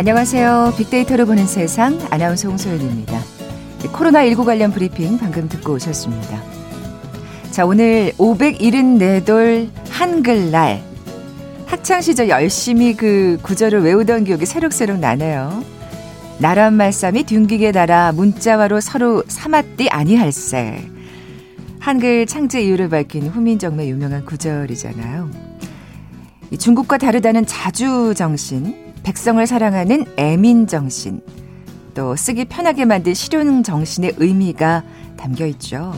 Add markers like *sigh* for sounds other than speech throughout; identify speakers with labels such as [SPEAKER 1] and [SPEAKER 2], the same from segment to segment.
[SPEAKER 1] 안녕하세요. 빅데이터로 보는 세상 아나운서 홍소연입니다. 코로나19 관련 브리핑 방금 듣고 오셨습니다. 자, 오늘 574돌 한글날. 학창시절 열심히 그 구절을 외우던 기억이 새록새록 나네요. 나란 말씀이 둥기게 달아 문자와로 서로 삼았디 아니할세. 한글 창제 이유를 밝힌 후민정의 유명한 구절이잖아요. 중국과 다르다는 자주 정신, 백성을 사랑하는 애민 정신, 또 쓰기 편하게 만든 실용 정신의 의미가 담겨 있죠.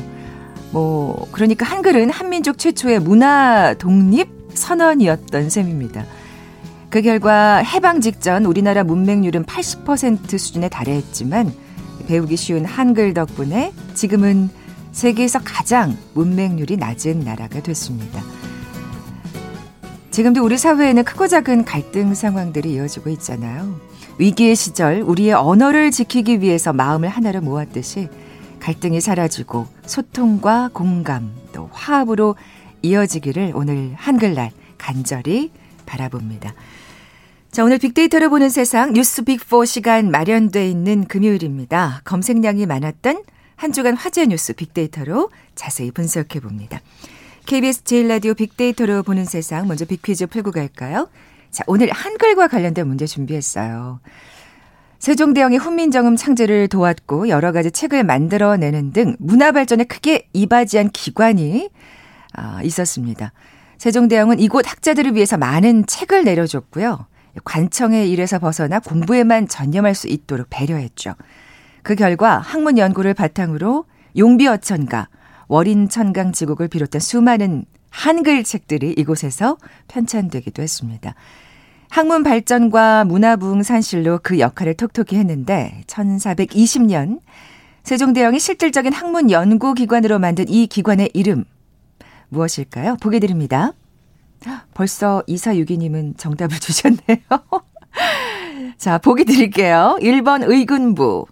[SPEAKER 1] 뭐 그러니까 한글은 한민족 최초의 문화 독립 선언이었던 셈입니다. 그 결과 해방 직전 우리나라 문맹률은 80% 수준에 달했지만 배우기 쉬운 한글 덕분에 지금은 세계에서 가장 문맹률이 낮은 나라가 됐습니다. 지금도 우리 사회에는 크고 작은 갈등 상황들이 이어지고 있잖아요. 위기의 시절 우리의 언어를 지키기 위해서 마음을 하나로 모았듯이 갈등이 사라지고 소통과 공감 또 화합으로 이어지기를 오늘 한글날 간절히 바라봅니다. 자, 오늘 빅데이터를 보는 세상 뉴스 빅4 시간 마련돼 있는 금요일입니다. 검색량이 많았던 한 주간 화제 뉴스 빅데이터로 자세히 분석해 봅니다. KBS 제일라디오 빅데이터로 보는 세상 먼저 빅퀴즈 풀고 갈까요? 자, 오늘 한글과 관련된 문제 준비했어요. 세종대왕의 훈민정음 창제를 도왔고 여러 가지 책을 만들어내는 등 문화 발전에 크게 이바지한 기관이 아, 있었습니다. 세종대왕은 이곳 학자들을 위해서 많은 책을 내려줬고요. 관청의 일에서 벗어나 공부에만 전념할 수 있도록 배려했죠. 그 결과 학문 연구를 바탕으로 용비어천가, 월인천강 지곡을 비롯한 수많은 한글 책들이 이곳에서 편찬되기도 했습니다. 학문 발전과 문화 부흥 산실로 그 역할을 톡톡히 했는데 1420년 세종대왕이 실질적인 학문 연구 기관으로 만든 이 기관의 이름 무엇일까요? 보게 드립니다. 벌써 이사유기님은 정답을 *laughs* 주셨네요. 자, 보기 드릴게요. 1번 의군부,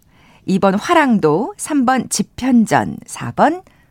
[SPEAKER 1] 2번 화랑도, 3번 집현전, 4번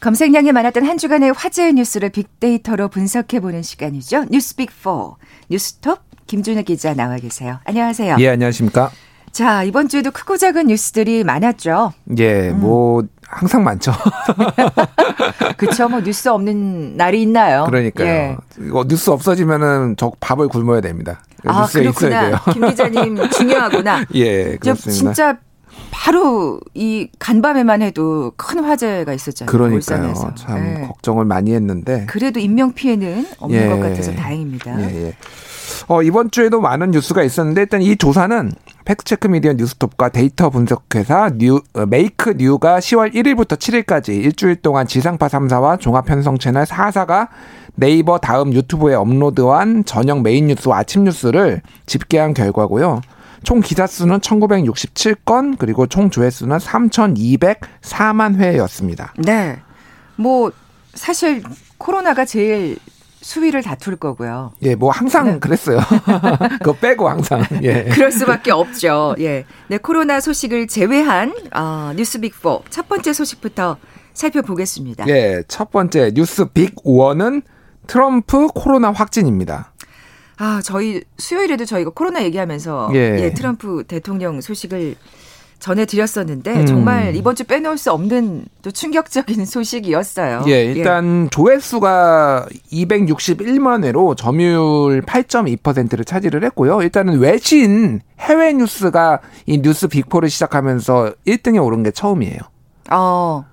[SPEAKER 1] 검색량이 많았던 한 주간의 화제의 뉴스를 빅데이터로 분석해보는 시간이죠. 뉴스 빅4 뉴스톱 김준혜 기자 나와 계세요. 안녕하세요.
[SPEAKER 2] 예, 안녕하십니까.
[SPEAKER 1] 자, 이번 주에도 크고 작은 뉴스들이 많았죠.
[SPEAKER 2] 예, 음. 뭐 항상 많죠. *laughs*
[SPEAKER 1] 그쵸, 뭐 뉴스 없는 날이 있나요?
[SPEAKER 2] 그러니까요. 예. 이거 뉴스 없어지면은 저 밥을 굶어야 됩니다.
[SPEAKER 1] 아, 그렇구나. 김 기자님 *laughs* 중요하구나.
[SPEAKER 2] 예, 그렇습니다.
[SPEAKER 1] 진짜 바로 이 간밤에만 해도 큰 화재가 있었잖아요.
[SPEAKER 2] 그러니까요. 울산에서. 참 네. 걱정을 많이 했는데
[SPEAKER 1] 그래도 인명 피해는 없는 예. 것 같아서 다행입니다.
[SPEAKER 2] 예, 예. 어, 이번 주에도 많은 뉴스가 있었는데 일단 이 조사는 팩트체크 미디어 뉴스톱과 데이터 분석회사 뉴, 어, 메이크 뉴가 10월 1일부터 7일까지 일주일 동안 지상파 3사와 종합편성 채널 4사가 네이버 다음 유튜브에 업로드한 저녁 메인 뉴스와 아침 뉴스를 집계한 결과고요. 총 기사 수는 1967건 그리고 총 조회 수는 3,204만 회였습니다.
[SPEAKER 1] 네. 뭐 사실 코로나가 제일 수위를 다툴 거고요.
[SPEAKER 2] 예, 뭐 항상 네. 그랬어요. *laughs* 그거 빼고 항상. 예. *laughs*
[SPEAKER 1] 그럴 수밖에 없죠. 예. 네, 코로나 소식을 제외한 어, 뉴스 빅4 첫 번째 소식부터 살펴보겠습니다.
[SPEAKER 2] 예, 첫 번째 뉴스 빅 1은 트럼프 코로나 확진입니다.
[SPEAKER 1] 아, 저희 수요일에도 저희가 코로나 얘기하면서 예, 예 트럼프 대통령 소식을 전해드렸었는데 음. 정말 이번 주 빼놓을 수 없는 또 충격적인 *laughs* 소식이었어요.
[SPEAKER 2] 예, 일단 예. 조회수가 261만 회로 점유율 8.2%를 차지를 했고요. 일단은 외신 해외 뉴스가 이 뉴스 빅포를 시작하면서 1등에 오른 게 처음이에요.
[SPEAKER 1] 어.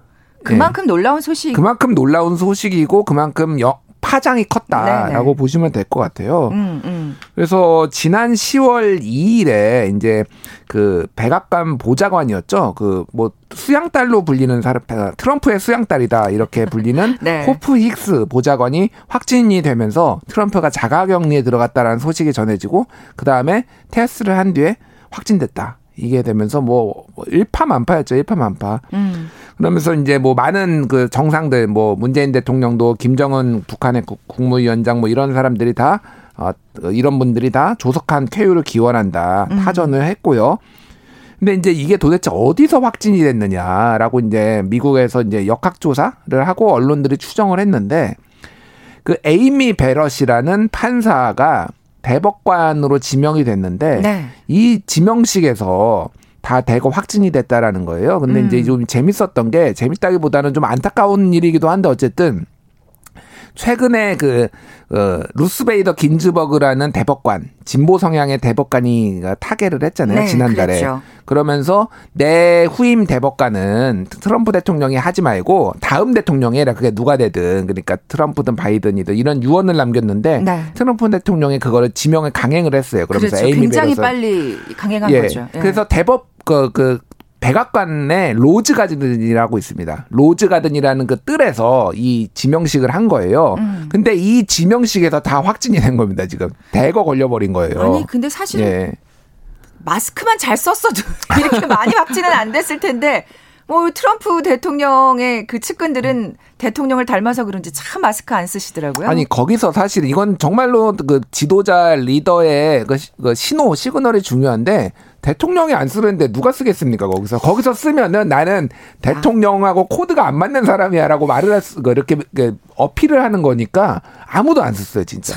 [SPEAKER 1] 그만큼 예. 놀라운 소식.
[SPEAKER 2] 그만큼 놀라운 소식이고 그만큼 여, 파장이 컸다라고 네네. 보시면 될 것 같아요. 음, 음. 그래서 지난 10월 2일에 이제 그 백악관 보좌관이었죠. 그 뭐 수양딸로 불리는 사람 트럼프의 수양딸이다 이렇게 불리는 *laughs* 네. 호프 힉스 보좌관이 확진이 되면서 트럼프가 자가격리에 들어갔다라는 소식이 전해지고 그 다음에 테스트를 한 뒤에 확진됐다. 이게 되면서 뭐 일파만파였죠. 일파만파. 음. 그러면서 이제 뭐 많은 그 정상들 뭐 문재인 대통령도 김정은 북한의 국무위원장 뭐 이런 사람들이 다 어, 이런 분들이 다 조속한 쾌유를 기원한다. 음. 파전을 했고요. 근데 이제 이게 도대체 어디서 확진이 됐느냐라고 이제 미국에서 이제 역학조사를 하고 언론들이 추정을 했는데 그 에이미 베럿이라는 판사가 대법관으로 지명이 됐는데 네. 이 지명식에서 다 대거 확진이 됐다라는 거예요. 근데 음. 이제 좀 재밌었던 게 재밌다기보다는 좀 안타까운 일이기도 한데 어쨌든 최근에 그 어, 루스베이더 긴즈버그라는 대법관 진보 성향의 대법관이 타계를 했잖아요 네, 지난달에 그랬죠. 그러면서 내 후임 대법관은 트럼프 대통령이 하지 말고 다음 대통령이 해라 그게 누가 되든 그러니까 트럼프든 바이든이든 이런 유언을 남겼는데 네. 트럼프 대통령이 그거를 지명을 강행을 했어요 그러면서
[SPEAKER 1] 그렇죠. 에이미 코니 배럿. 빨리 강행한
[SPEAKER 2] 예.
[SPEAKER 1] 거죠.
[SPEAKER 2] 예. 그래서 대법 그, 그 백악관에 로즈 가든이라고 있습니다. 로즈 가든이라는 그 뜰에서 이 지명식을 한 거예요. 음. 근데 이 지명식에서 다 확진이 된 겁니다. 지금 대거 걸려버린 거예요.
[SPEAKER 1] 아니 근데 사실 예. 마스크만 잘 썼어도 *laughs* 이렇게 많이 확진은 안 됐을 텐데 뭐 트럼프 대통령의 그 측근들은 대통령을 닮아서 그런지 참 마스크 안 쓰시더라고요.
[SPEAKER 2] 아니 거기서 사실 이건 정말로 그 지도자 리더의 그, 그 신호 시그널이 중요한데 대통령이 안 쓰는데 누가 쓰겠습니까 거기서 거기서 쓰면은 나는 대통령하고 아. 코드가 안 맞는 사람이야라고 말을 할 수, 그 이렇게 그 어필을 하는 거니까 아무도 안 썼어요 진짜.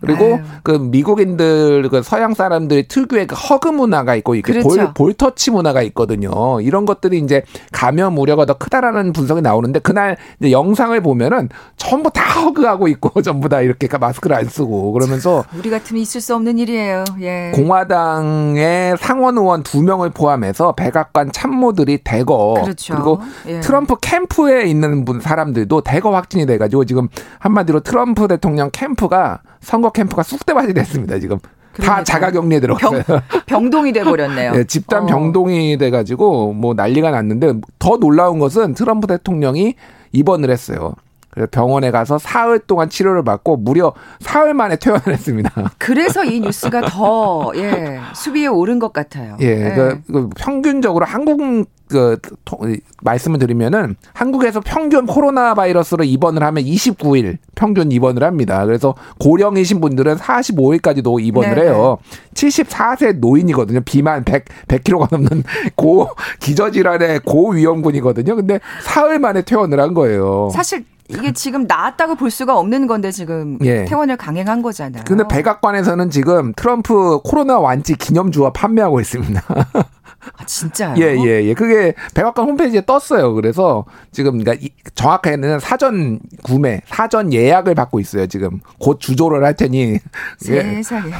[SPEAKER 2] 그리고 아유. 그 미국인들 그 서양 사람들 특유의 그 허그 문화가 있고 이렇게 그렇죠. 볼, 볼터치 문화가 있거든요. 이런 것들이 이제 감염 우려가 더 크다라는 분석이 나오는데 그날 이제 영상을 보면은 전부 다 허그하고 있고 *laughs* 전부 다 이렇게 마스크를 안 쓰고 그러면서
[SPEAKER 1] 우리 같으면 있을 수 없는 일이에요. 예.
[SPEAKER 2] 공화당의 상원 의원 두 명을 포함해서 백악관 참모들이 대거 그렇죠. 그리고 예. 트럼프 캠프에 있는 분 사람들도 대거 확진이 돼가지고 지금 한마디로 트럼프 대통령 캠프가 선거 캠프가 쑥대밭이 됐습니다, 지금. 다 자가격리에 들어갔어요.
[SPEAKER 1] 병, 동이 돼버렸네요.
[SPEAKER 2] 네, *laughs* 집단 어. 병동이 돼가지고 뭐 난리가 났는데 더 놀라운 것은 트럼프 대통령이 입원을 했어요. 그래서 병원에 가서 사흘 동안 치료를 받고 무려 사흘 만에 퇴원을 했습니다. *laughs*
[SPEAKER 1] 그래서 이 뉴스가 더 예, 수비에 오른 것 같아요.
[SPEAKER 2] 예, 예. 그, 그 평균적으로 한국 그 말씀을 드리면은 한국에서 평균 코로나 바이러스로 입원을 하면 29일 평균 입원을 합니다. 그래서 고령이신 분들은 45일까지도 입원을 네네. 해요. 74세 노인이거든요. 비만 100 100kg가 넘는 고 기저질환의 고위험군이거든요. 근데 사흘 만에 퇴원을 한 거예요.
[SPEAKER 1] 사실 이게 지금 나았다고 볼 수가 없는 건데 지금 예. 퇴원을 강행한 거잖아요.
[SPEAKER 2] 근데 백악관에서는 지금 트럼프 코로나 완치 기념주와 판매하고 있습니다. *laughs*
[SPEAKER 1] 아, 진짜요?
[SPEAKER 2] 예, 예, 예. 그게 백악관 홈페이지에 떴어요. 그래서 지금 그러니까 정확하게는 사전 구매, 사전 예약을 받고 있어요. 지금 곧 주조를 할 테니. *laughs*
[SPEAKER 1] 예. 세상에.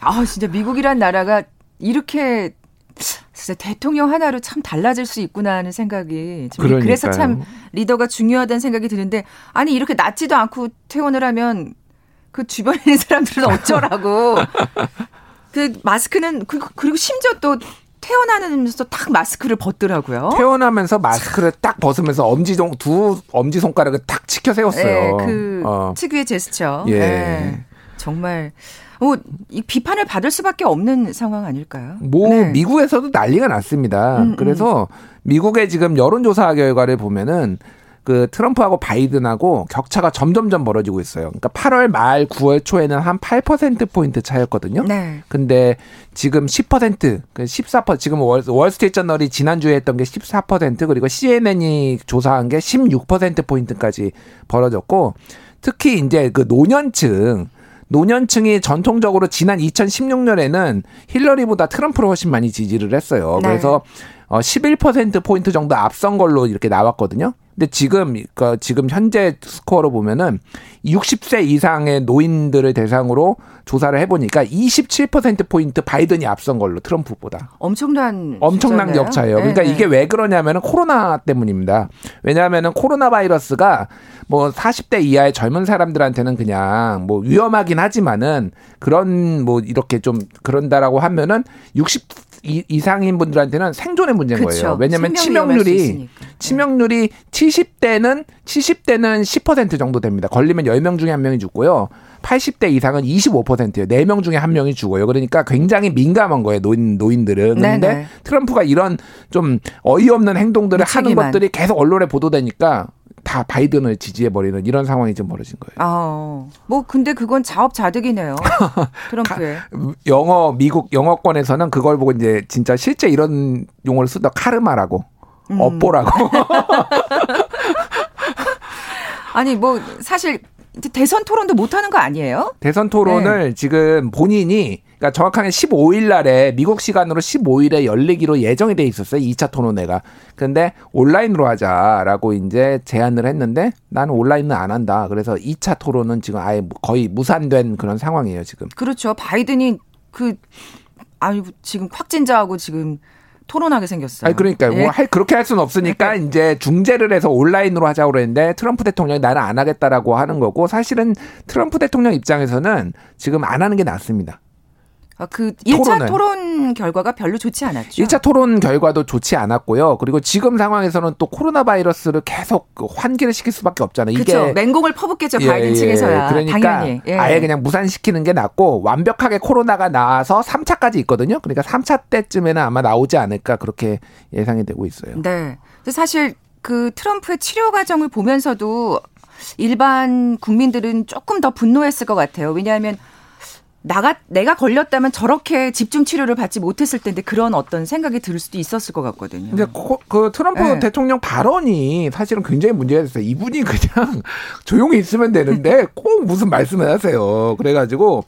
[SPEAKER 1] 아, 진짜 미국이란 나라가 이렇게 진짜 대통령 하나로 참 달라질 수 있구나 하는 생각이 그러니까요. 그래서 참 리더가 중요하다는 생각이 드는데 아니 이렇게 낫지도 않고 퇴원을 하면 그 주변에 있는 사람들은 어쩌라고 그 마스크는 그, 그리고 심지어 또 퇴원하면서 딱 마스크를 벗더라고요.
[SPEAKER 2] 퇴원하면서 마스크를 딱 벗으면서 엄지 두 엄지 손가락을 딱 치켜 세웠어요.
[SPEAKER 1] 네, 그 어. 특유의 제스처. 예. 네. 정말 뭐 이 비판을 받을 수밖에 없는 상황 아닐까요?
[SPEAKER 2] 뭐 네. 미국에서도 난리가 났습니다. 음, 음. 그래서 미국의 지금 여론조사 결과를 보면은 그 트럼프하고 바이든하고 격차가 점점점 벌어지고 있어요. 그러니까 8월 말 9월 초에는 한 8% 포인트 차였거든요. 네. 근데 지금 10%, 그14% 지금 월, 월스트리트 저널이 지난주에 했던 게 14% 그리고 CNN이 조사한 게 16% 포인트까지 벌어졌고 특히 이제 그 노년층 노년층이 전통적으로 지난 2016년에는 힐러리보다 트럼프를 훨씬 많이 지지를 했어요. 네. 그래서 어 11% 포인트 정도 앞선 걸로 이렇게 나왔거든요. 근데 지금 그 지금 현재 스코어로 보면은 60세 이상의 노인들을 대상으로 조사를 해보니까 27% 포인트 바이든이 앞선 걸로 트럼프보다
[SPEAKER 1] 엄청난
[SPEAKER 2] 엄청난
[SPEAKER 1] 숫자네요.
[SPEAKER 2] 격차예요. 그러니까
[SPEAKER 1] 네,
[SPEAKER 2] 이게
[SPEAKER 1] 네.
[SPEAKER 2] 왜 그러냐면은 코로나 때문입니다. 왜냐하면은 코로나 바이러스가 뭐 40대 이하의 젊은 사람들한테는 그냥 뭐 위험하긴 하지만은 그런 뭐 이렇게 좀 그런다라고 하면은 60 이- 이상인 분들한테는 생존의 문제인
[SPEAKER 1] 그쵸.
[SPEAKER 2] 거예요. 왜냐하면 치명률이.
[SPEAKER 1] 네.
[SPEAKER 2] 치명률이 70대는 70대는 10% 정도 됩니다. 걸리면 10명 중에 한 명이 죽고요. 80대 이상은 25%예요. 4명 중에 한 명이 죽어요. 그러니까 굉장히 민감한 거예요. 노인 노인들은. 그런데
[SPEAKER 1] 네네.
[SPEAKER 2] 트럼프가 이런 좀 어이없는 행동들을 하는. 것들이 계속 언론에 보도되니까 다 바이든을 지지해 버리는 이런 상황이 좀 벌어진 거예요.
[SPEAKER 1] 아, 뭐 근데 그건 자업자득이네요. *laughs* 트럼프의.
[SPEAKER 2] 영어 미국 영어권에서는 그걸 보고 이제 진짜 실제 이런 용어를 쓰다 카르마라고
[SPEAKER 1] 음.
[SPEAKER 2] 업보라고 *laughs*
[SPEAKER 1] 아니 뭐 사실 대선 토론도 못 하는 거 아니에요?
[SPEAKER 2] 대선 토론을
[SPEAKER 1] 네.
[SPEAKER 2] 지금 본인이 그러니까 정확하게 15일 날에 미국 시간으로 15일에 열리기로 예정이 돼 있었어요. 2차 토론회가. 근데 온라인으로 하자라고 이제 제안을 했는데 나는 온라인은 안 한다. 그래서 2차 토론은 지금 아예 거의 무산된 그런 상황이에요, 지금.
[SPEAKER 1] 그렇죠. 바이든이 그 아니 지금 확진자하고 지금 토론하게 생겼어요.
[SPEAKER 2] 아니 그러니까
[SPEAKER 1] 예.
[SPEAKER 2] 뭐할 그렇게 할 수는 없으니까 이제 중재를 해서 온라인으로 하자고 그랬는데 트럼프 대통령이 나는 안 하겠다라고 하는 거고 사실은 트럼프 대통령 입장에서는 지금 안 하는 게 낫습니다.
[SPEAKER 1] 아, 그 1차
[SPEAKER 2] 토론을.
[SPEAKER 1] 토론 결과가 별로 좋지 않았죠.
[SPEAKER 2] 1차 토론 결과도 좋지 않았고요. 그리고 지금 상황에서는 또 코로나 바이러스를 계속 그 환기를 시킬 수밖에 없잖아요. 이게
[SPEAKER 1] 그렇죠. 맹공을 퍼붓겠죠.
[SPEAKER 2] 예,
[SPEAKER 1] 바이든
[SPEAKER 2] 예.
[SPEAKER 1] 측에서야.
[SPEAKER 2] 그러니까
[SPEAKER 1] 당연히. 예.
[SPEAKER 2] 아예 그냥 무산시키는 게 낫고 완벽하게 코로나가 나와서 3차까지 있거든요. 그러니까 3차 때쯤에는 아마 나오지 않을까 그렇게 예상이 되고 있어요.
[SPEAKER 1] 네. 사실 그 트럼프의 치료 과정을 보면서도 일반 국민들은 조금 더 분노했을 것 같아요. 왜냐하면 나가 내가 걸렸다면 저렇게 집중 치료를 받지 못했을 텐데 그런 어떤 생각이 들 수도 있었을 것 같거든요.
[SPEAKER 2] 근데 코- 그 트럼프
[SPEAKER 1] 네.
[SPEAKER 2] 대통령 발언이 사실은 굉장히 문제가 됐어요. 이분이 그냥 *laughs* 조용히 있으면 되는데 *laughs* 꼭 무슨 말씀을 하세요. 그래가지고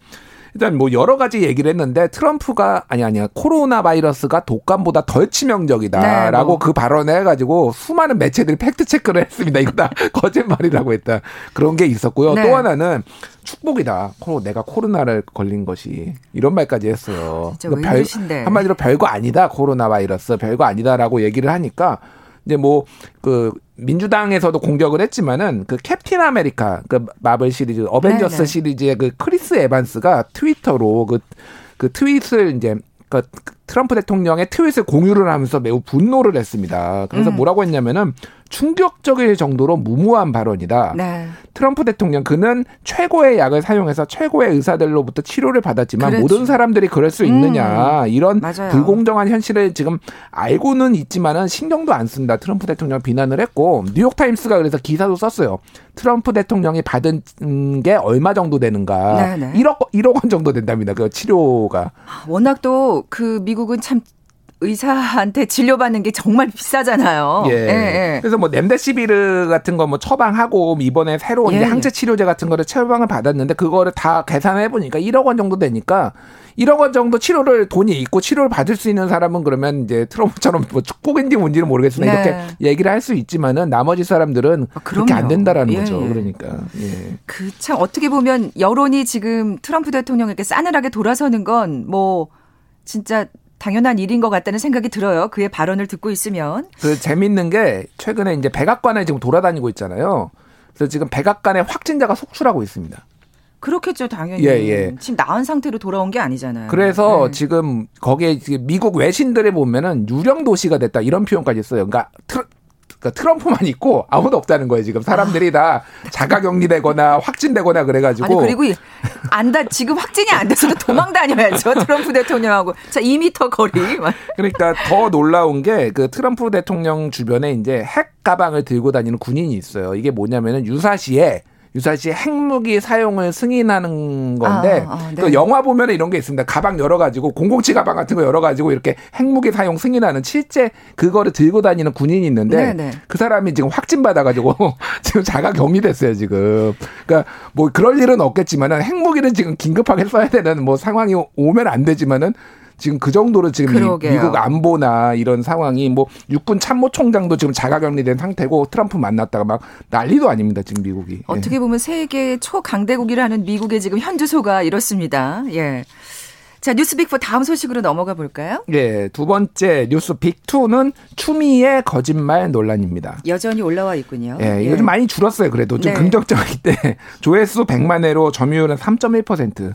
[SPEAKER 2] 일단 뭐 여러 가지 얘기를 했는데 트럼프가 아니 아니야 코로나 바이러스가 독감보다 덜 치명적이다라고
[SPEAKER 1] 네, 뭐.
[SPEAKER 2] 그 발언을 해가지고 수많은 매체들이 팩트 체크를 했습니다. 이거 다 *laughs* 거짓말이라고 했다 그런 게 있었고요.
[SPEAKER 1] 네.
[SPEAKER 2] 또 하나는 축복이다. 코로 내가 코로나를 걸린 것이 이런 말까지 했어요.
[SPEAKER 1] 진짜
[SPEAKER 2] 그러니까
[SPEAKER 1] 왜 이러신데.
[SPEAKER 2] 한마디로 별거 아니다 코로나 바이러스 별거 아니다라고 얘기를 하니까 이제 뭐 그 민주당에서도 공격을 했지만은 그 캡틴 아메리카 그 마블 시리즈 어벤져스
[SPEAKER 1] 네네.
[SPEAKER 2] 시리즈의 그 크리스 에반스가 트위터로 그그 트윗을 이제 그 트럼프 대통령의 트윗을 공유를 하면서 매우 분노를 했습니다. 그래서
[SPEAKER 1] 음.
[SPEAKER 2] 뭐라고 했냐면은 충격적일 정도로 무모한 발언이다.
[SPEAKER 1] 네.
[SPEAKER 2] 트럼프 대통령 그는 최고의 약을 사용해서 최고의 의사들로부터 치료를 받았지만
[SPEAKER 1] 그렇죠.
[SPEAKER 2] 모든 사람들이 그럴 수 있느냐 이런
[SPEAKER 1] 맞아요.
[SPEAKER 2] 불공정한 현실을 지금 알고는 있지만은 신경도 안 쓴다 트럼프 대통령 비난을 했고 뉴욕 타임스가 그래서 기사도 썼어요 트럼프 대통령이 받은 게 얼마 정도 되는가
[SPEAKER 1] 네 네.
[SPEAKER 2] 1억 1억 원 정도 된답니다 그 치료가
[SPEAKER 1] 워낙 또 그 미국은 참 의사한테 진료받는 게 정말 비싸잖아요.
[SPEAKER 2] 예.
[SPEAKER 1] 예, 예.
[SPEAKER 2] 그래서 뭐 렘데시비르 같은 거 뭐 처방하고 이번에 새로운
[SPEAKER 1] 예.
[SPEAKER 2] 항체 치료제 같은 거를 처방을 받았는데 그거를 다 계산해 보니까 1억 원 정도 되니까 1억 원 정도 치료를 돈이 있고 치료를 받을 수 있는 사람은 그러면 이제 트럼프처럼 뭐 축복인지 뭔지는 모르겠으나
[SPEAKER 1] 네.
[SPEAKER 2] 이렇게 얘기를 할 수 있지만은 나머지 사람들은
[SPEAKER 1] 아,
[SPEAKER 2] 그렇게 안. 된다라는
[SPEAKER 1] 예,
[SPEAKER 2] 거죠.
[SPEAKER 1] 예.
[SPEAKER 2] 그러니까 예.
[SPEAKER 1] 그 참 어떻게 보면 여론이 지금 트럼프 대통령에게 싸늘하게 돌아서는 건 뭐 진짜 당연한 일인 것 같다는 생각이 들어요. 그의 발언을 듣고 있으면.
[SPEAKER 2] 그 재밌는 게 최근에 이제 백악관에 지금 돌아다니고 있잖아요. 그래서 지금 백악관에 확진자가 속출하고 있습니다.
[SPEAKER 1] 그렇겠죠, 당연히.
[SPEAKER 2] 예, 예.
[SPEAKER 1] 지금 나은 상태로 돌아온 게 아니잖아요.
[SPEAKER 2] 그래서
[SPEAKER 1] 네.
[SPEAKER 2] 지금 거기에 미국 외신들에 보면은 유령 도시가 됐다 이런 표현까지 써요. 그러니까, 트, 그러니까 트럼프만 있고 아무도 없다는 거예요. 지금 사람들이 다 자가격리되거나 확진되거나 그래가지고
[SPEAKER 1] 아니 그리고 이- 안다 지금 확진이 안 돼서도 도망 다녀야죠 트럼프 대통령하고 자 2미터 거리
[SPEAKER 2] 그러니까 더 놀라운 게 그 트럼프 대통령 주변에 이제 핵 가방을 들고 다니는 군인이 있어요. 이게 뭐냐면은 유사시에 유사시 핵무기 사용을 승인하는 건데
[SPEAKER 1] 아, 아, 네.
[SPEAKER 2] 또 영화 보면 이런 게 있습니다. 가방 열어 가지고 007 가방 같은 거 열어 가지고 이렇게 핵무기 사용 승인하는 실제 그거를 들고 다니는 군인이 있는데
[SPEAKER 1] 네, 네.
[SPEAKER 2] 그 사람이 지금 확진 받아 가지고 *laughs* 지금 자가 격리됐어요 지금. 그러니까 뭐 그럴 일은 없겠지만은 핵무기를 지금 긴급하게 써야 되는 뭐 상황이 오면 안 되지만은 지금 그 정도로 지금 그러게요. 미국 안보나 이런 상황이 뭐 육군 참모총장도 지금 자가격리된 상태고 트럼프 만났다가 막 난리도 아닙니다. 지금 미국이. 예.
[SPEAKER 1] 어떻게 보면 세계 초강대국이라는 미국의 지금 현주소가 이렇습니다. 예. 자, 뉴스 빅4 다음 소식으로 넘어가 볼까요?
[SPEAKER 2] 예, 두 번째 뉴스 빅2는 추미애 거짓말 논란입니다.
[SPEAKER 1] 여전히 올라와 있군요.
[SPEAKER 2] 예, 예. 좀 많이 줄었어요. 그래도 좀 네. 긍정적일 때 *laughs* 조회수 100만 회로 점유율은 3.1%.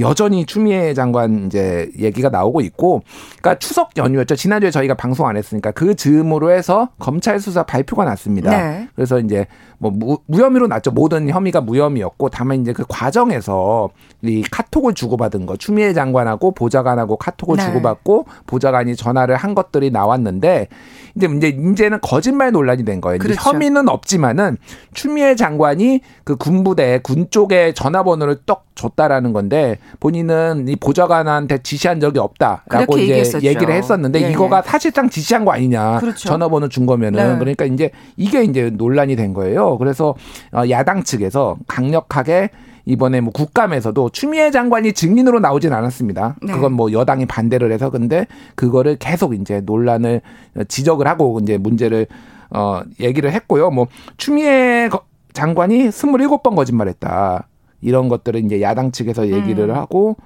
[SPEAKER 2] 여전히 추미애 장관 이제 얘기가 나오고 있고, 그러니까 추석 연휴였죠. 지난주에 저희가 방송 안 했으니까 그 즈음으로 해서 검찰 수사 발표가 났습니다. 네. 그래서 이제 뭐 무, 무혐의로 났죠. 모든 혐의가 무혐의였고 다만 이제 그 과정에서 이 카톡을 주고받은 거 추미애 장관하고 보좌관하고 카톡을 네. 주고받고 보좌관이 전화를 한 것들이 나왔는데 이제 이제 이제는 거짓말 논란이 된 거예요. 그렇죠. 혐의는 없지만은 추미애 장관이 그 군부대 군 쪽에 전화번호를 떡 줬다라는 건데 본인은 이 보좌관한테 지시한 적이 없다라고 이제 얘기했었죠. 얘기를 했었는데 예, 이거가 예. 사실상 지시한 거 아니냐 그렇죠. 전화번호 준 거면은 네. 그러니까 이제 이게 이제 논란이 된 거예요. 그래서 어, 야당 측에서 강력하게 이번에 뭐 국감에서도 추미애 장관이 증인으로 나오진 않았습니다. 네. 그건 뭐 여당이 반대를 해서 근데 그거를 계속 이제 논란을 지적을 하고 이제 문제를 어 얘기를 했고요. 뭐 추미애 장관이 27번 거짓말했다. 이런 것들을 이제 야당 측에서 얘기를 음. 하고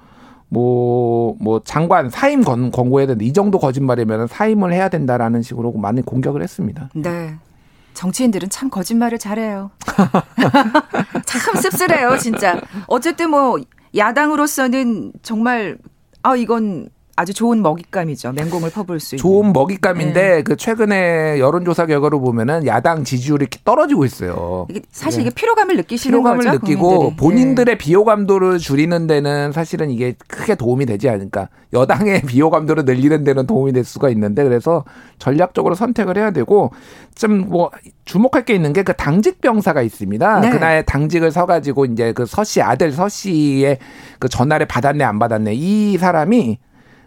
[SPEAKER 2] 뭐, 뭐, 장관 사임 권, 권고해야 된다. 이 정도 거짓말이면 사임을 해야 된다라는 식으로 많이 공격을 했습니다.
[SPEAKER 1] 네. 정치인들은 참 거짓말을 잘해요. *laughs* 참 씁쓸해요, 진짜. 어쨌든 뭐 야당으로서는 정말 아 이건 아주 좋은 먹잇감이죠. 맹공을 퍼볼 수
[SPEAKER 2] 있는. 좋은 먹잇감인데 네. 그 최근에 여론조사 결과로 보면은 야당 지지율이 떨어지고 있어요.
[SPEAKER 1] 이게 사실 네. 이게 피로감을 느끼시는 피로감을
[SPEAKER 2] 거죠, 느끼고 국민들이. 본인들의 네. 비호감도를 줄이는 데는 사실은 이게 크게 도움이 되지 않을까. 여당의 *laughs* 비호감도를 늘리는 데는 도움이 될 수가 있는데 그래서 전략적으로 선택을 해야 되고 좀 뭐 주목할 게 있는 게 그 당직 병사가 있습니다. 네. 그날 당직을 서가지고 이제 그 서씨 아들 서 씨의 그 전화를 받았네 안 받았네 이 사람이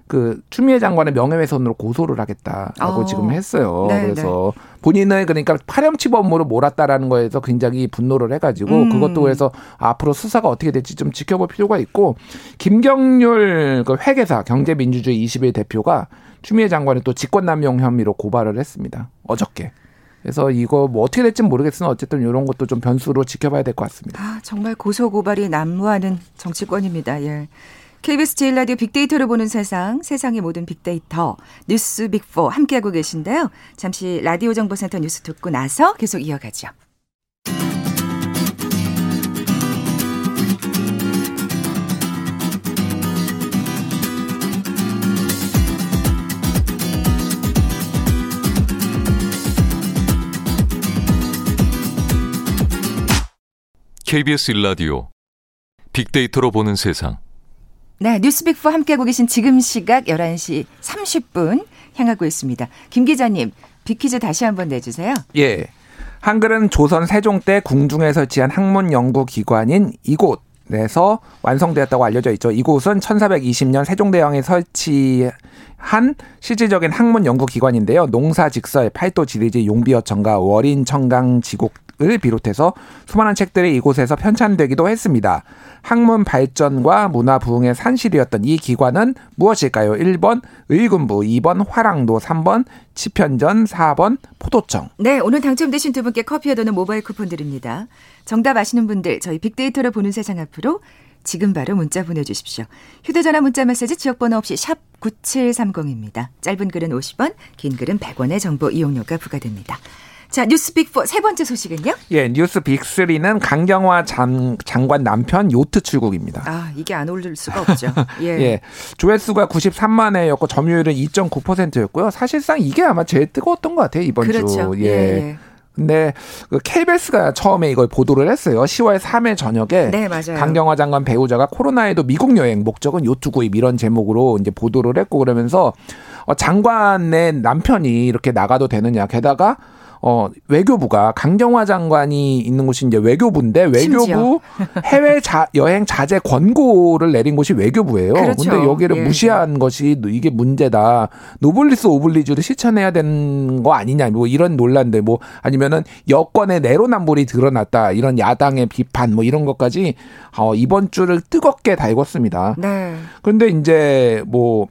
[SPEAKER 2] 그 추미애 장관의 명예훼손으로 고소를 하겠다라고 어. 지금 했어요. 네, 그래서 네. 본인을 그러니까 파렴치범으로 몰았다라는 거에서 굉장히 분노를 해가지고 음. 그것도 그래서 앞으로 수사가 어떻게 될지 좀 지켜볼 필요가 있고 김경률 그 회계사 경제민주주의 21 대표가 추미애 장관을 또 직권남용 혐의로 고발을 했습니다. 어저께. 그래서 이거 뭐 어떻게 될지 모르겠으나 어쨌든 이런 것도 좀 변수로 지켜봐야 될 것 같습니다.
[SPEAKER 1] 아, 정말 고소 고발이 난무하는 정치권입니다. 예. KBS 제일 라디오 빅데이터를 보는 세상, 세상의 모든 빅데이터, 뉴스 빅4 함께하고 계신데요. 잠시 라디오 정보센터 뉴스 듣고 나서 계속 이어가죠.
[SPEAKER 3] KBS 일라디오 빅데이터로 보는 세상.
[SPEAKER 1] 네, 뉴스빅4 함께하고 계신 지금 시각 11시 30분 향하고 있습니다. 김 기자님, 빅퀴즈 다시 한번 내주세요.
[SPEAKER 2] 예. 한글은 조선 세종 때 궁중에 설치한 학문 연구 기관인 이곳 에서 완성되었다고 알려져 있죠. 이곳은 1420년 세종대왕이 설치한 실질적인 학문 연구 기관인데요. 농사 직설, 팔도 지리지, 용비어천가, 월인 청강 지곡 을 비롯해서 수많은 책들이 이곳에서 편찬되기도 했습니다. 학문 발전과 문화 부흥의 산실이었던 이 기관은 무엇일까요? 1번 의군부, 2번 화랑도, 3번 치편전, 4번 포도청.
[SPEAKER 1] 네, 오늘 당첨되신 두 분께 커피와 도는 모바일 쿠폰 드립니다. 정답 아시는 분들 저희 빅데이터를 보는 세상 앞으로 지금 바로 문자 보내주십시오. 휴대전화 문자 메시지 지역번호 없이 샵 9730입니다. 짧은 글은 50원, 긴 글은 100원의 정보 이용료가 부과됩니다. 자, 뉴스 빅4 세 번째 소식은요?
[SPEAKER 2] 예, 뉴스 빅3는 강경화 장, 장관 남편 요트 출국입니다.
[SPEAKER 1] 아, 이게 안 올릴 수가 없죠. *laughs* 예.
[SPEAKER 2] 예. 조회수가 93만 회였고 점유율은 2.9%였고요. 사실상 이게 아마 제일 뜨거웠던 것 같아요, 이번 그렇죠. 주. 예. 예. 근데 그 KBS가 처음에 이걸 보도를 했어요. 10월 3일 저녁에 네, 맞아요. 강경화 장관 배우자가 코로나에도 미국 여행 목적은 요트 구입 이런 제목으로 이제 보도를 했고 그러면서 어, 장관의 남편이 이렇게 나가도 되느냐 게다가 어, 외교부가 강경화 장관이 있는 곳이 이제 외교부인데 외교부 *laughs* 해외 자, 여행 자제 권고를 내린 곳이 외교부예요. 그렇죠. 근데 여기를 예. 무시한 것이 이게 문제다. 노블리스 오블리주를 실천해야 되는 거 아니냐. 뭐 이런 논란들 뭐 아니면은 여권의 내로남불이 드러났다. 이런 야당의 비판 뭐 이런 것까지 어, 이번 주를 뜨겁게 달궜습니다. 네. 그런데 이제 뭐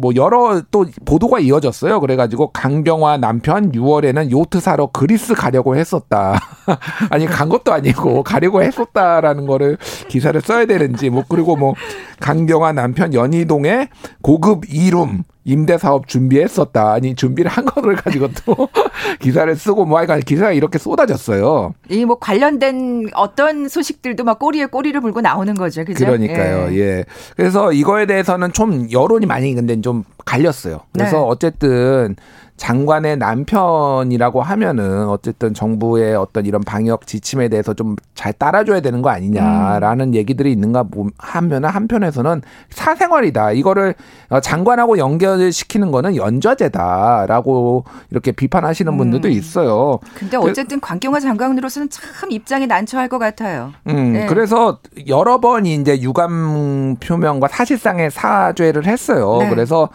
[SPEAKER 2] 뭐 여러 또 보도가 이어졌어요. 그래가지고 강경화 남편 6월에는 요트 사러 그리스 가려고 했었다. *laughs* 아니 간 것도 아니고 가려고 했었다라는 거를 기사를 써야 되는지 뭐 그리고 뭐 강경화 남편 연희동에 고급 이룸 임대 사업 준비했었다. 아니 준비를 한 거를 가지고 또 *laughs* 기사를 쓰고 뭐 하여간 기사가 이렇게 쏟아졌어요.
[SPEAKER 1] 이 뭐 관련된 어떤 소식들도 막 꼬리에 꼬리를 물고 나오는 거죠. 그죠?
[SPEAKER 2] 그러니까요. 예. 예. 그래서 이거에 대해서는 좀 여론이 많이 근데 좀 갈렸어요. 그래서
[SPEAKER 1] 네.
[SPEAKER 2] 어쨌든 장관의 남편이라고 하면은 어쨌든 정부의 어떤 이런 방역 지침에 대해서 좀 잘 따라줘야 되는 거 아니냐라는 얘기들이 있는가 보- 하면 한편에서는 사생활이다. 이거를 어, 장관하고 연결시키는 거는 연좌제다라고 이렇게 비판하시는 분들도 있어요.
[SPEAKER 1] 근데 어쨌든 관경화 장관으로서는 참 입장이 난처할 것 같아요.
[SPEAKER 2] 음,
[SPEAKER 1] 네.
[SPEAKER 2] 그래서 여러 번 이제 유감 표명과 사실상의 사죄를 했어요.
[SPEAKER 1] 네.
[SPEAKER 2] 그래서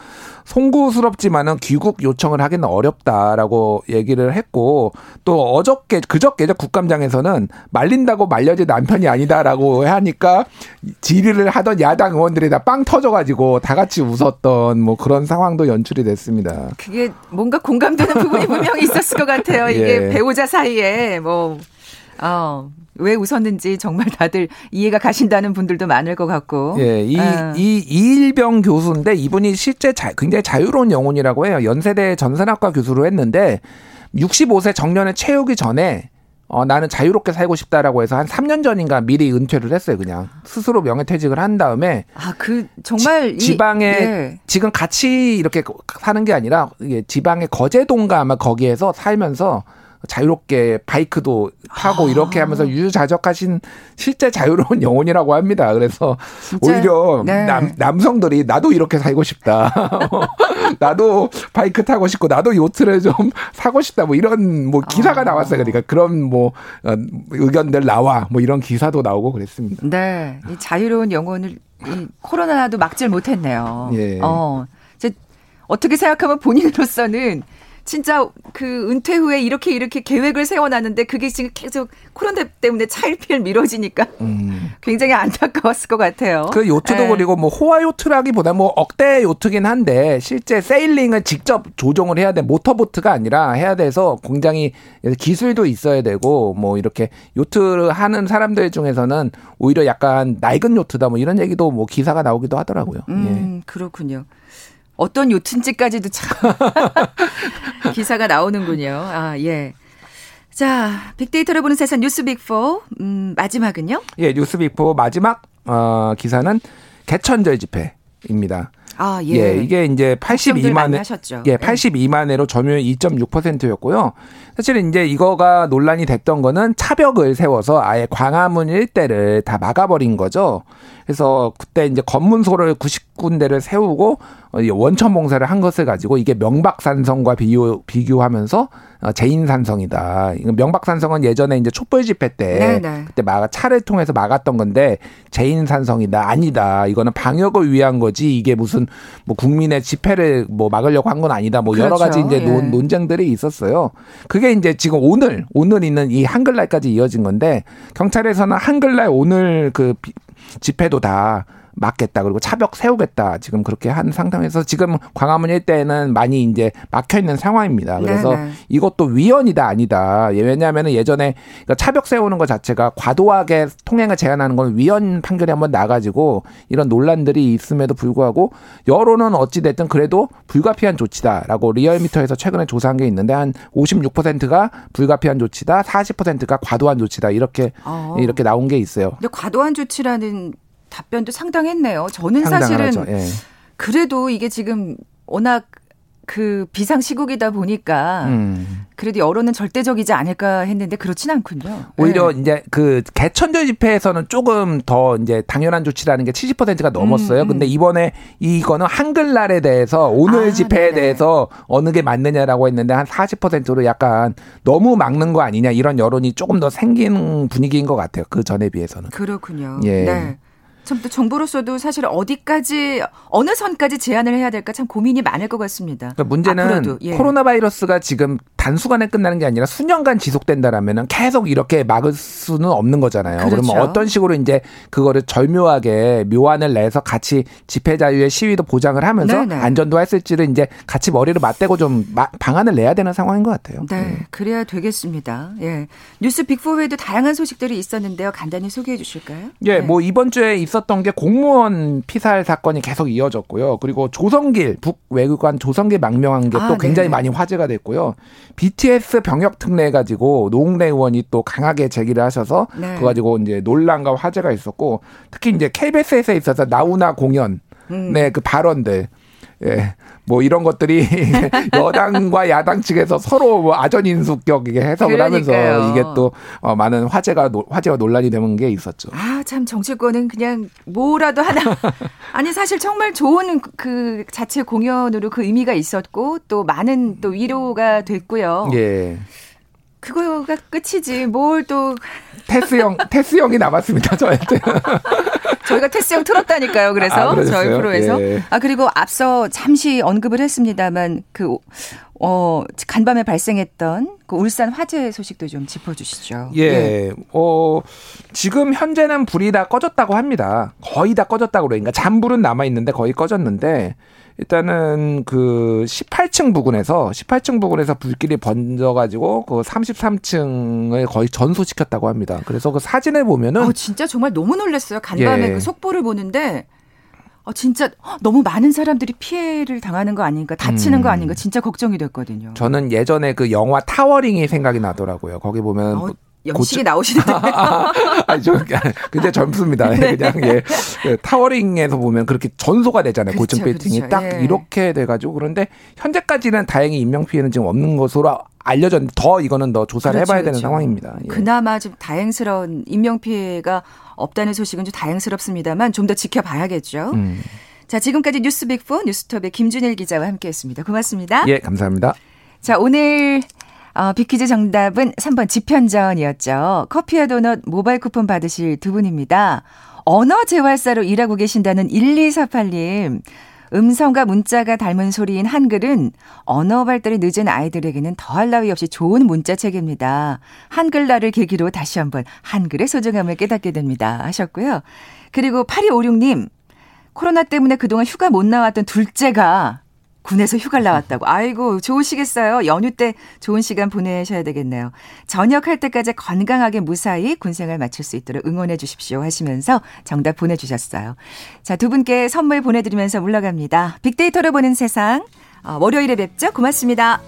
[SPEAKER 2] 송구스럽지만은 귀국 요청을 하기는 어렵다라고 얘기를 했고 또 어저께 그저께죠 국감장에서는 말린다고 말려진 남편이 아니다라고 하니까 질의를 하던 야당 의원들이 다 빵 터져가지고 다 같이 웃었던 뭐 그런 상황도 연출이 됐습니다.
[SPEAKER 1] 그게 뭔가 공감되는 부분이 분명히 있었을 것 같아요. 이게 *laughs*
[SPEAKER 2] 예.
[SPEAKER 1] 배우자 사이에 뭐, 어, 왜 웃었는지 정말 다들 이해가 가신다는 분들도 많을 것 같고.
[SPEAKER 2] 예, 이,
[SPEAKER 1] 아.
[SPEAKER 2] 이, 이일병 교수인데 이분이 실제 자, 굉장히 자유로운 영혼이라고 해요. 연세대 전산학과 교수로 했는데 65세 정년을 채우기 전에 어, 나는 자유롭게 살고 싶다라고 해서 한 3년 전인가 미리 은퇴를 했어요, 그냥. 스스로 명예퇴직을 한 다음에
[SPEAKER 1] 아, 그, 정말. 이-
[SPEAKER 2] 지방에
[SPEAKER 1] 예.
[SPEAKER 2] 지금 같이 이렇게 사는 게 아니라 이게 지방의 거제동가 아마 거기에서 살면서 자유롭게 바이크도 타고
[SPEAKER 1] 아.
[SPEAKER 2] 이렇게 하면서 유유자적하신 실제 자유로운 *laughs* 영혼이라고 합니다. 그래서
[SPEAKER 1] 진짜,
[SPEAKER 2] 오히려
[SPEAKER 1] 네.
[SPEAKER 2] 남, 남성들이 나도 이렇게 살고 싶다. *laughs* 나도 바이크 타고 싶고 나도 요트를 좀 *laughs* 사고 싶다. 뭐 이런 뭐 기사가
[SPEAKER 1] 아.
[SPEAKER 2] 나왔어요. 그러니까 그런 뭐 어, 의견들 나와 뭐 이런 기사도 나오고 그랬습니다.
[SPEAKER 1] 네. 이 자유로운 영혼을 이 코로나도 막질 못했네요.
[SPEAKER 2] 예.
[SPEAKER 1] 어. 어떻게 생각하면 본인으로서는 진짜 그 은퇴 후에 이렇게 이렇게 계획을 세워놨는데 그게 지금 계속 코로나 때문에 차일피일 미뤄지니까
[SPEAKER 2] 음.
[SPEAKER 1] 굉장히 안타까웠을 것 같아요.
[SPEAKER 2] 그 요트도
[SPEAKER 1] 예.
[SPEAKER 2] 그리고 뭐 호화 요트라기보다 뭐 억대 요트긴 한데 실제 세일링을 직접 조종을 해야 돼 모터보트가 아니라 해야 돼서 굉장히 기술도 있어야 되고 뭐 이렇게 요트 하는 사람들 중에서는 오히려 약간 낡은 요트다 뭐 이런 얘기도 뭐 기사가 나오기도 하더라고요. 예.
[SPEAKER 1] 음, 그렇군요. 어떤 요트인지까지도 참 *laughs* 기사가 나오는군요. 아, 예. 자, 빅데이터를 보는 세상 뉴스 빅4. 음, 마지막은요?
[SPEAKER 2] 예, 뉴스 빅포 마지막 어 기사는 개천절 집회입니다.
[SPEAKER 1] 아, 예.
[SPEAKER 2] 예, 이게 이제
[SPEAKER 1] 걱정들
[SPEAKER 2] 82만
[SPEAKER 1] 많이
[SPEAKER 2] 회,
[SPEAKER 1] 하셨죠.
[SPEAKER 2] 예, 82만 회로 점유율 2.6%였고요. 사실은 이제 이거가 논란이 됐던 거는 차벽을 세워서 아예 광화문 일대를 다 막아버린 거죠. 그래서 그때 이제 검문소를 90군데를 세우고 어, 이 원천 봉쇄를 한 것을 가지고 이게 명박산성과 비교, 비교하면서 어, 제인산성이다. 이거 명박산성은 예전에 이제 촛불 집회 때
[SPEAKER 1] 네네.
[SPEAKER 2] 그때 막 차를 통해서 막았던 건데 제인산성이다 아니다 이거는 방역을 위한 거지 이게 무슨 뭐 국민의 집회를 뭐 막으려고 한 건 아니다 뭐 여러
[SPEAKER 1] 그렇죠.
[SPEAKER 2] 가지 이제
[SPEAKER 1] 예.
[SPEAKER 2] 논, 논쟁들이 있었어요 그게 이제 지금 오늘 오늘 있는 이 한글날까지 이어진 건데 경찰에서는 한글날 오늘 그 비- 집회도 다 막겠다 그리고 차벽 세우겠다 지금 그렇게 한 상황에서 지금 광화문 일대에는 많이 이제 막혀 있는 상황입니다. 그래서
[SPEAKER 1] 네네.
[SPEAKER 2] 이것도 위헌이다 아니다. 예, 왜냐하면 예전에 그러니까 차벽 세우는 것 자체가 과도하게 통행을 제한하는 건 위헌 판결이 한번 나가지고 이런 논란들이 있음에도 불구하고 여론은 어찌 됐든 그래도 불가피한 조치다라고 리얼미터에서 최근에 조사한 게 있는데 한 56%가 불가피한 조치다, 40%가 과도한 조치다 이렇게
[SPEAKER 1] 어.
[SPEAKER 2] 이렇게 나온 게 있어요.
[SPEAKER 1] 근데 과도한 조치라는 답변도 상당했네요. 저는 사실은
[SPEAKER 2] 상당하죠. 예.
[SPEAKER 1] 그래도 이게 지금 워낙 그 비상 시국이다 보니까
[SPEAKER 2] 음.
[SPEAKER 1] 그래도 여론은 절대적이지 않을까 했는데 그렇진 않군요.
[SPEAKER 2] 오히려
[SPEAKER 1] 네.
[SPEAKER 2] 이제 그 개천절 집회에서는 조금 더 이제 당연한 조치라는 게 70%가 넘었어요.
[SPEAKER 1] 음, 음.
[SPEAKER 2] 근데 이번에 이거는 한글날에 대해서 오늘
[SPEAKER 1] 아,
[SPEAKER 2] 집회에
[SPEAKER 1] 네네.
[SPEAKER 2] 대해서 어느 게 맞느냐라고 했는데 한 40%로 약간 너무 막는 거 아니냐 이런 여론이 조금 더 생긴 분위기인 것 같아요. 그 전에 비해서는.
[SPEAKER 1] 그렇군요.
[SPEAKER 2] 예.
[SPEAKER 1] 네. 참 또 정부로서도 사실 어디까지 어느 선까지 제한을 해야 될까 참 고민이 많을 것 같습니다.
[SPEAKER 2] 그러니까 문제는
[SPEAKER 1] 앞으로도, 예.
[SPEAKER 2] 코로나 바이러스가 지금 단수간에 끝나는 게 아니라 수년간 지속된다라면은 계속 이렇게 막을 수는 없는 거잖아요.
[SPEAKER 1] 그렇죠.
[SPEAKER 2] 그러면 어떤 식으로 이제 그거를 절묘하게 묘안을 내서 같이 집회 자유의 시위도 보장을 하면서
[SPEAKER 1] 네네.
[SPEAKER 2] 안전도 했을지를 이제 같이 머리를 맞대고 좀 마- 방안을 내야 되는 상황인 것 같아요.
[SPEAKER 1] 네, 그래야 되겠습니다. 예. 뉴스 빅4 외에도 다양한 소식들이 있었는데요. 간단히 소개해 주실까요?
[SPEAKER 2] 예,
[SPEAKER 1] 네.
[SPEAKER 2] 뭐 이번 주에 있었던 게 공무원 피살 사건이 계속 이어졌고요. 그리고 조성길 북외교관 조성길 망명한 게또
[SPEAKER 1] 아,
[SPEAKER 2] 굉장히. 많이 화제가 됐고요. BTS 병역 특례 가지고 노웅래 의원이 또 강하게 제기를 하셔서
[SPEAKER 1] 네.
[SPEAKER 2] 그거 가지고 이제 논란과 화제가 있었고 특히 이제 KBS에 있어서 나우나 공연
[SPEAKER 1] 음.
[SPEAKER 2] 네, 그 발언들 예. 뭐 이런 것들이 *laughs* 여당과 야당 측에서 서로 뭐 아전인수격 이게 해석을
[SPEAKER 1] 그러니까요.
[SPEAKER 2] 하면서 이게 또 어, 많은 화제가 노- 화제와 논란이 되는 게 있었죠.
[SPEAKER 1] 아, 참 정치권은 그냥 뭐라도 하나. *laughs* 아니 사실 정말 좋은 그 자체 공연으로 그 의미가 있었고 또 많은 또 위로가 됐고요.
[SPEAKER 2] 예.
[SPEAKER 1] 그거가 끝이지. 뭘 또
[SPEAKER 2] 테스 형, 테스 형이 남았습니다, 저한테. *laughs*
[SPEAKER 1] 저희가 테스 형 틀었다니까요. 그래서
[SPEAKER 2] 아?
[SPEAKER 1] 저희 프로에서
[SPEAKER 2] 예.
[SPEAKER 1] 아 그리고 앞서 잠시 언급을 했습니다만 그 어, 간밤에 발생했던 그 울산 화재 소식도 좀 짚어주시죠.
[SPEAKER 2] 예. 어, 지금 현재는 불이 다 꺼졌다고 합니다. 거의 다 꺼졌다고 그러니까 잔불은 남아 있는데 거의 꺼졌는데, 일단은 그 18층 부근에서, 18층 부근에서 불길이 번져가지고 그 33층을 거의 전소시켰다고 합니다. 그래서 그 사진을 보면은,
[SPEAKER 1] 어, 진짜 정말 너무 놀랐어요. 간밤에
[SPEAKER 2] 예.
[SPEAKER 1] 그 속보를 보는데 어, 진짜 너무 많은 사람들이 피해를 당하는 거 아닌가, 다치는 거
[SPEAKER 2] 음.
[SPEAKER 1] 아닌가 진짜 걱정이 됐거든요.
[SPEAKER 2] 저는 예전에 그 영화 타워링이 생각이 나더라고요. 거기 보면
[SPEAKER 1] 어, 영식이 나오시는데 *laughs*
[SPEAKER 2] 아니, 저, 근데 젊습니다.
[SPEAKER 1] 네.
[SPEAKER 2] 그냥, 예. 그 타워링에서 보면 그렇게 전소가 되잖아요.
[SPEAKER 1] 그렇죠,
[SPEAKER 2] 고층 빌딩이
[SPEAKER 1] 그렇죠.
[SPEAKER 2] 딱
[SPEAKER 1] 예.
[SPEAKER 2] 이렇게 돼가지고. 그런데 현재까지는 다행히 인명 피해는 지금 없는 것으로 알려졌는데 더 이거는 더 조사를
[SPEAKER 1] 그렇죠,
[SPEAKER 2] 해봐야 되는
[SPEAKER 1] 그렇죠.
[SPEAKER 2] 상황입니다. 예.
[SPEAKER 1] 그나마 좀 다행스러운 인명 피해가 없다는 소식은 좀 다행스럽습니다만 좀 더 지켜봐야겠죠.
[SPEAKER 2] 음.
[SPEAKER 1] 자, 지금까지 뉴스 빅4 뉴스톱의 김준일 기자와 함께했습니다. 고맙습니다.
[SPEAKER 2] 예, 감사합니다.
[SPEAKER 1] 자, 오늘 어, 빅퀴즈 정답은 3번 지편전이었죠. 커피와 도넛 모바일 쿠폰 받으실 두 분입니다. 언어 재활사로 일하고 계신다는 1248님. 음성과 문자가 닮은 소리인 한글은 언어 발달이 늦은 아이들에게는 더할 나위 없이 좋은 문자책입니다. 한글날을 계기로 다시 한번 한글의 소중함을 깨닫게 됩니다. 하셨고요. 그리고 8256님. 코로나 때문에 그동안 휴가 못 나왔던 둘째가 군에서 휴가를 나왔다고. 아이고, 좋으시겠어요. 연휴 때 좋은 시간 보내셔야 되겠네요. 전역할 때까지 건강하게 무사히 군생활 마칠 수 있도록 응원해 주십시오 하시면서 정답 보내주셨어요. 자, 두 분께 선물 보내드리면서 물러갑니다. 빅데이터로 보는 세상. 어, 월요일에 뵙죠. 고맙습니다.